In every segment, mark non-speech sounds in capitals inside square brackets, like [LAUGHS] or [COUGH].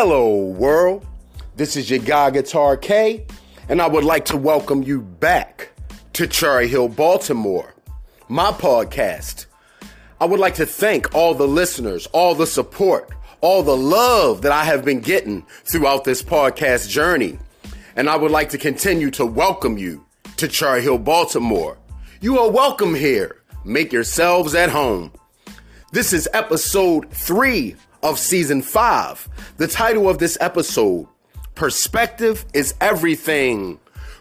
Hello, world. This is your guy, Guitar K, and I would like to welcome you back to Cherry Hill, Baltimore, my podcast. I would like to thank all the listeners, all the support, all the love that I have been getting throughout this podcast journey. And I would like to continue to welcome you to Cherry Hill, Baltimore. You are welcome here. Make yourselves at home. This is episode three of season five. The title of this episode Perspective is Everything.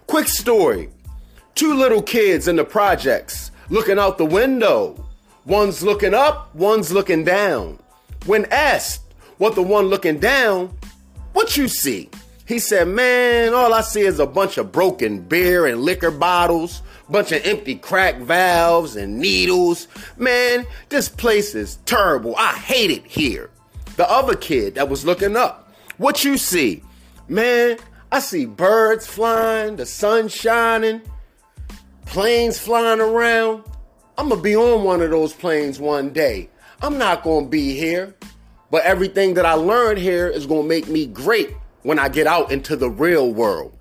Quick story two little kids in the projects looking out the window. One's looking up, one's looking down. When asked what the one looking down, what you see? He said, Man, all I see is a bunch of broken beer and liquor bottles, bunch of empty crack valves and needles. Man, this place is terrible. I hate it here. The other kid that was looking up, what you see? Man, I see birds flying, the sun shining, planes flying around. I'm gonna be on one of those planes one day. I'm not gonna be here, but everything that I learned here is gonna make me great when I get out into the real world.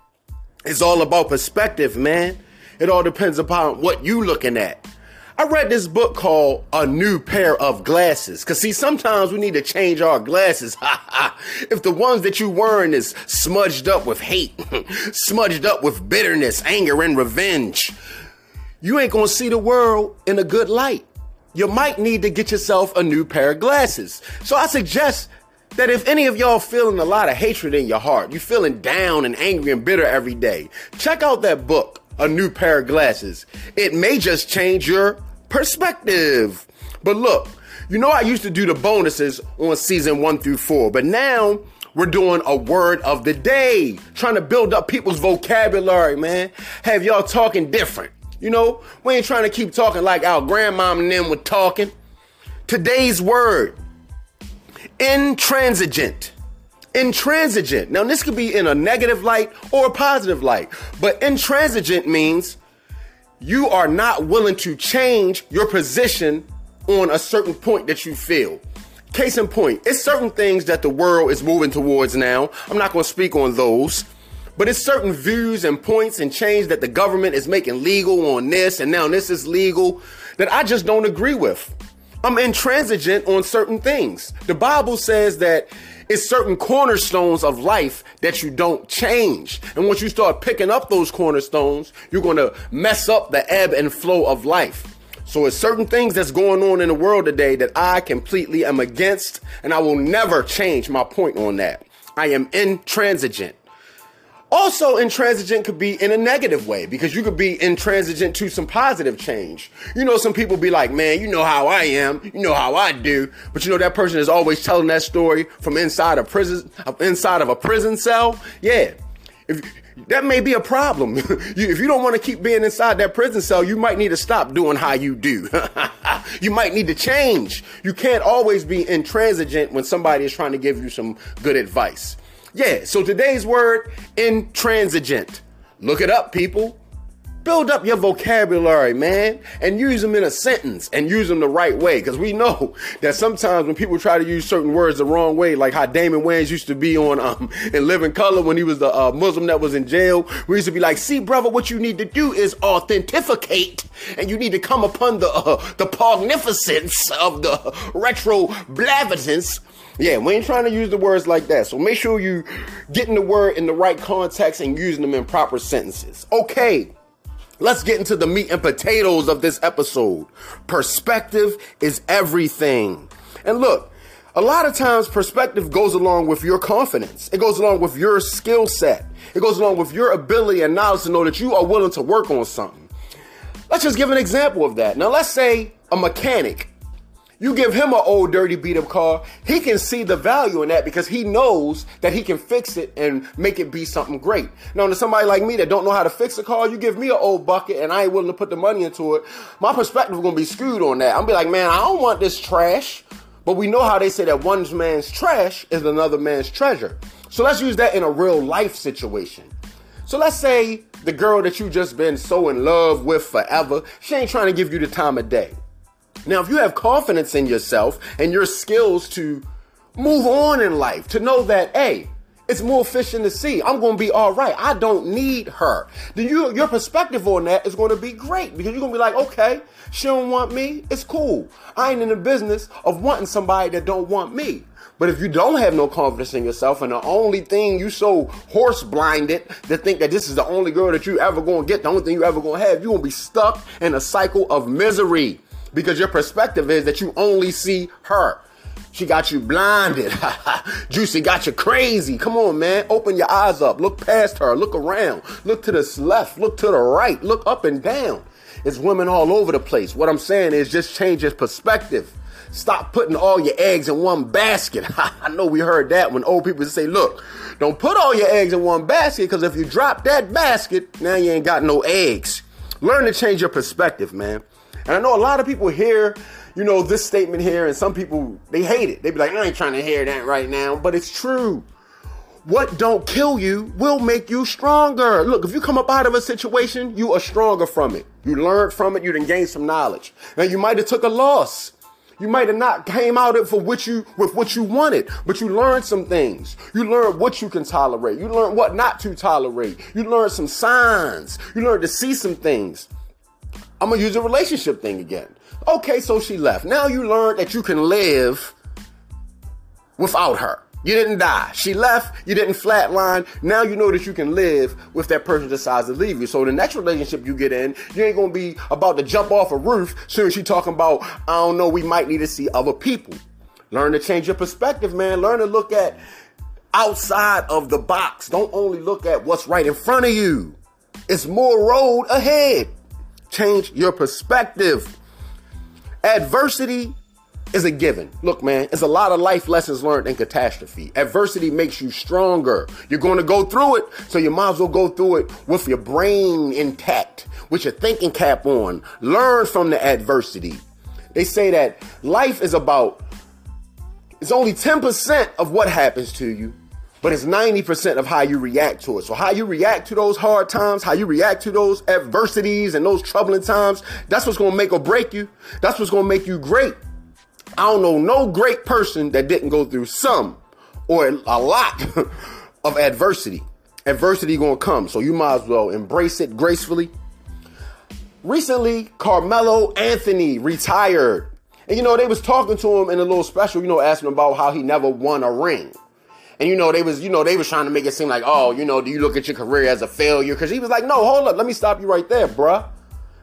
It's all about perspective, man. It all depends upon what you looking at. I read this book called A New Pair of Glasses. Cause see, sometimes we need to change our glasses. [LAUGHS] if the ones that you're wearing is smudged up with hate, [LAUGHS] smudged up with bitterness, anger, and revenge, you ain't gonna see the world in a good light. You might need to get yourself a new pair of glasses. So I suggest that if any of y'all feeling a lot of hatred in your heart, you feeling down and angry and bitter every day, check out that book, A New Pair of Glasses. It may just change your perspective. But look, you know, I used to do the bonuses on season one through four, but now we're doing a word of the day, trying to build up people's vocabulary, man. Have y'all talking different. You know, we ain't trying to keep talking like our grandmom and them were talking. Today's word, intransigent. Intransigent. Now, this could be in a negative light or a positive light, but intransigent means you are not willing to change your position on a certain point that you feel. Case in point, it's certain things that the world is moving towards now. I'm not going to speak on those, but it's certain views and points and change that the government is making legal on this and now this is legal that I just don't agree with. I'm intransigent on certain things. The Bible says that it's certain cornerstones of life that you don't change. And once you start picking up those cornerstones, you're going to mess up the ebb and flow of life. So it's certain things that's going on in the world today that I completely am against, and I will never change my point on that. I am intransigent. Also, intransigent could be in a negative way because you could be intransigent to some positive change. You know, some people be like, man, you know how I am, you know how I do, but you know that person is always telling that story from inside a prison, inside of a prison cell. Yeah, if that may be a problem. [LAUGHS] if you don't want to keep being inside that prison cell, you might need to stop doing how you do. [LAUGHS] you might need to change. You can't always be intransigent when somebody is trying to give you some good advice. Yeah, so today's word, intransigent. Look it up, people. Build up your vocabulary, man, and use them in a sentence and use them the right way. Because we know [LAUGHS] that sometimes when people try to use certain words the wrong way, like how Damon Wayans used to be on um, [LAUGHS] in Living Color when he was the uh, Muslim that was in jail, we used to be like, "See, brother, what you need to do is authenticate, and you need to come upon the uh, the magnificence of the [LAUGHS] retro blavitance yeah, we ain't trying to use the words like that. So make sure you getting the word in the right context and using them in proper sentences. Okay. Let's get into the meat and potatoes of this episode. Perspective is everything. And look, a lot of times perspective goes along with your confidence. It goes along with your skill set. It goes along with your ability and knowledge to know that you are willing to work on something. Let's just give an example of that. Now, let's say a mechanic you give him an old dirty beat up car, he can see the value in that because he knows that he can fix it and make it be something great. Now, to somebody like me that don't know how to fix a car, you give me an old bucket and I ain't willing to put the money into it, my perspective is gonna be skewed on that. I'm be like, man, I don't want this trash. But we know how they say that one man's trash is another man's treasure. So let's use that in a real life situation. So let's say the girl that you just been so in love with forever, she ain't trying to give you the time of day. Now, if you have confidence in yourself and your skills to move on in life, to know that, hey, it's more fish in the sea. I'm going to be all right. I don't need her. Then you, your perspective on that is going to be great because you're going to be like, okay, she don't want me. It's cool. I ain't in the business of wanting somebody that don't want me. But if you don't have no confidence in yourself and the only thing you so horse blinded to think that this is the only girl that you ever gonna get, the only thing you ever gonna have, you're gonna be stuck in a cycle of misery because your perspective is that you only see her. She got you blinded. [LAUGHS] Juicy got you crazy. Come on, man. Open your eyes up. Look past her. Look around. Look to the left. Look to the right. Look up and down. It's women all over the place. What I'm saying is just change his perspective. Stop putting all your eggs in one basket. [LAUGHS] I know we heard that when old people say, look, don't put all your eggs in one basket because if you drop that basket, now you ain't got no eggs. Learn to change your perspective, man. And I know a lot of people hear, you know, this statement here, and some people, they hate it. They be like, I ain't trying to hear that right now, but it's true. What don't kill you will make you stronger. Look, if you come up out of a situation, you are stronger from it. You learned from it, you didn't gain some knowledge. Now you might have took a loss. You might have not came out it for what you with what you wanted, but you learned some things. You learned what you can tolerate. You learned what not to tolerate. You learned some signs. You learned to see some things. I'm gonna use a relationship thing again. Okay, so she left. Now you learned that you can live without her. You didn't die. She left. You didn't flatline. Now you know that you can live with that person decides to leave you. So the next relationship you get in, you ain't gonna be about to jump off a roof soon as she talking about, I don't know, we might need to see other people. Learn to change your perspective, man. Learn to look at outside of the box. Don't only look at what's right in front of you. It's more road ahead. Change your perspective. Adversity is a given. Look, man, it's a lot of life lessons learned in catastrophe. Adversity makes you stronger. You're going to go through it, so you might as well go through it with your brain intact, with your thinking cap on. Learn from the adversity. They say that life is about, it's only 10% of what happens to you, but it's 90% of how you react to it. So, how you react to those hard times, how you react to those adversities and those troubling times, that's what's going to make or break you. That's what's going to make you great. I don't know no great person that didn't go through some or a lot [LAUGHS] of adversity. Adversity gonna come, so you might as well embrace it gracefully. Recently, Carmelo Anthony retired. And you know, they was talking to him in a little special, you know, asking about how he never won a ring. And you know, they was, you know, they was trying to make it seem like, oh, you know, do you look at your career as a failure? Because he was like, no, hold up, let me stop you right there, bruh.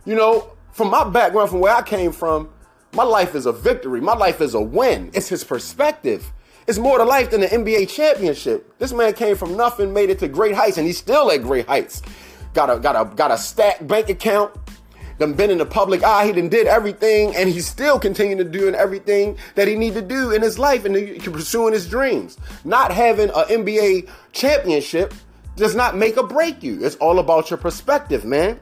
You know, from my background, from where I came from, my life is a victory. My life is a win. It's his perspective. It's more to life than the NBA championship. This man came from nothing, made it to great heights, and he's still at great heights. Got a got a got a stacked bank account. Done been in the public eye. He done did everything, and he's still continuing to doing everything that he need to do in his life and he, pursuing his dreams. Not having an NBA championship does not make or break you. It's all about your perspective, man.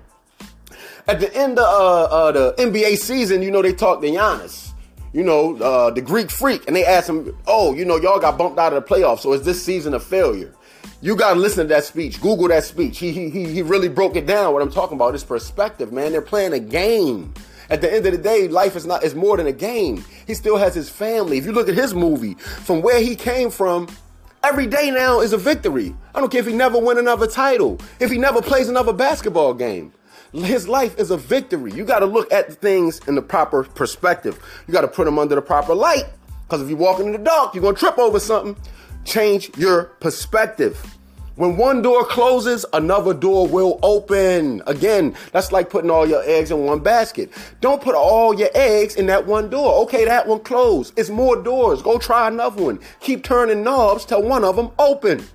At the end of uh, uh, the NBA season, you know, they talked to Giannis, you know, uh, the Greek freak, and they asked him, oh, you know, y'all got bumped out of the playoffs, so is this season a failure? You got to listen to that speech. Google that speech. He, he, he really broke it down. What I'm talking about is perspective, man. They're playing a game. At the end of the day, life is not is more than a game. He still has his family. If you look at his movie, from where he came from, every day now is a victory. I don't care if he never win another title, if he never plays another basketball game. His life is a victory. You got to look at things in the proper perspective. You got to put them under the proper light. Because if you're walking in the dark, you're going to trip over something. Change your perspective. When one door closes, another door will open. Again, that's like putting all your eggs in one basket. Don't put all your eggs in that one door. Okay, that one closed. It's more doors. Go try another one. Keep turning knobs till one of them open.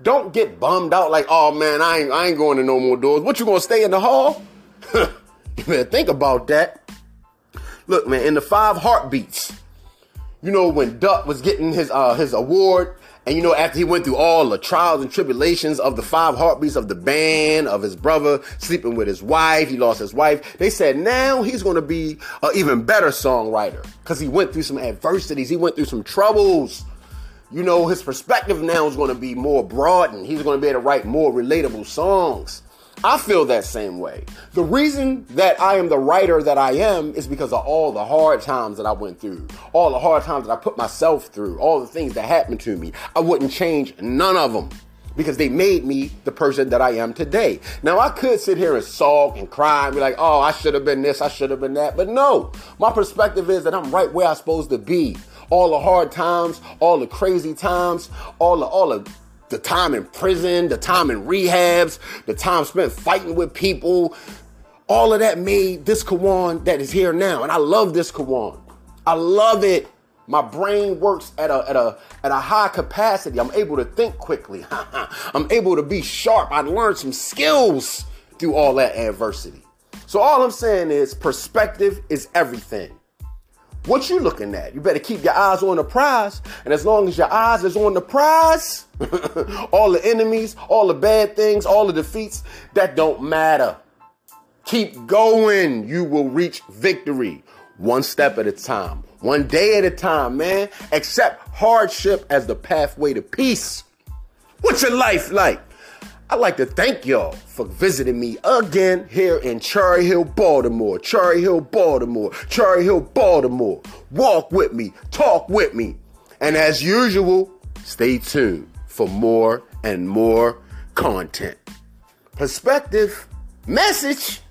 Don't get bummed out like, oh man, I ain't, I ain't going to no more doors. What you gonna stay in the hall? [LAUGHS] you better think about that. Look, man, in the five heartbeats, you know when Duck was getting his uh, his award, and you know after he went through all the trials and tribulations of the five heartbeats of the band, of his brother sleeping with his wife, he lost his wife. They said now he's gonna be an even better songwriter because he went through some adversities, he went through some troubles you know, his perspective now is going to be more broadened. He's going to be able to write more relatable songs. I feel that same way. The reason that I am the writer that I am is because of all the hard times that I went through, all the hard times that I put myself through, all the things that happened to me. I wouldn't change none of them because they made me the person that I am today. Now, I could sit here and sulk and cry and be like, oh, I should have been this, I should have been that. But no, my perspective is that I'm right where I'm supposed to be. All the hard times, all the crazy times, all the, all the, the time in prison, the time in rehabs, the time spent fighting with people, all of that made this Kawan that is here now. And I love this Kawan. I love it. My brain works at a, at a, at a high capacity. I'm able to think quickly. [LAUGHS] I'm able to be sharp. I learned some skills through all that adversity. So all I'm saying is perspective is everything. What you looking at? You better keep your eyes on the prize. And as long as your eyes is on the prize, [LAUGHS] all the enemies, all the bad things, all the defeats, that don't matter. Keep going. You will reach victory one step at a time, one day at a time, man. Accept hardship as the pathway to peace. What's your life like? I'd like to thank y'all for visiting me again here in Cherry Hill, Baltimore. Cherry Hill, Baltimore. Cherry Hill, Baltimore. Walk with me, talk with me. And as usual, stay tuned for more and more content. Perspective, message.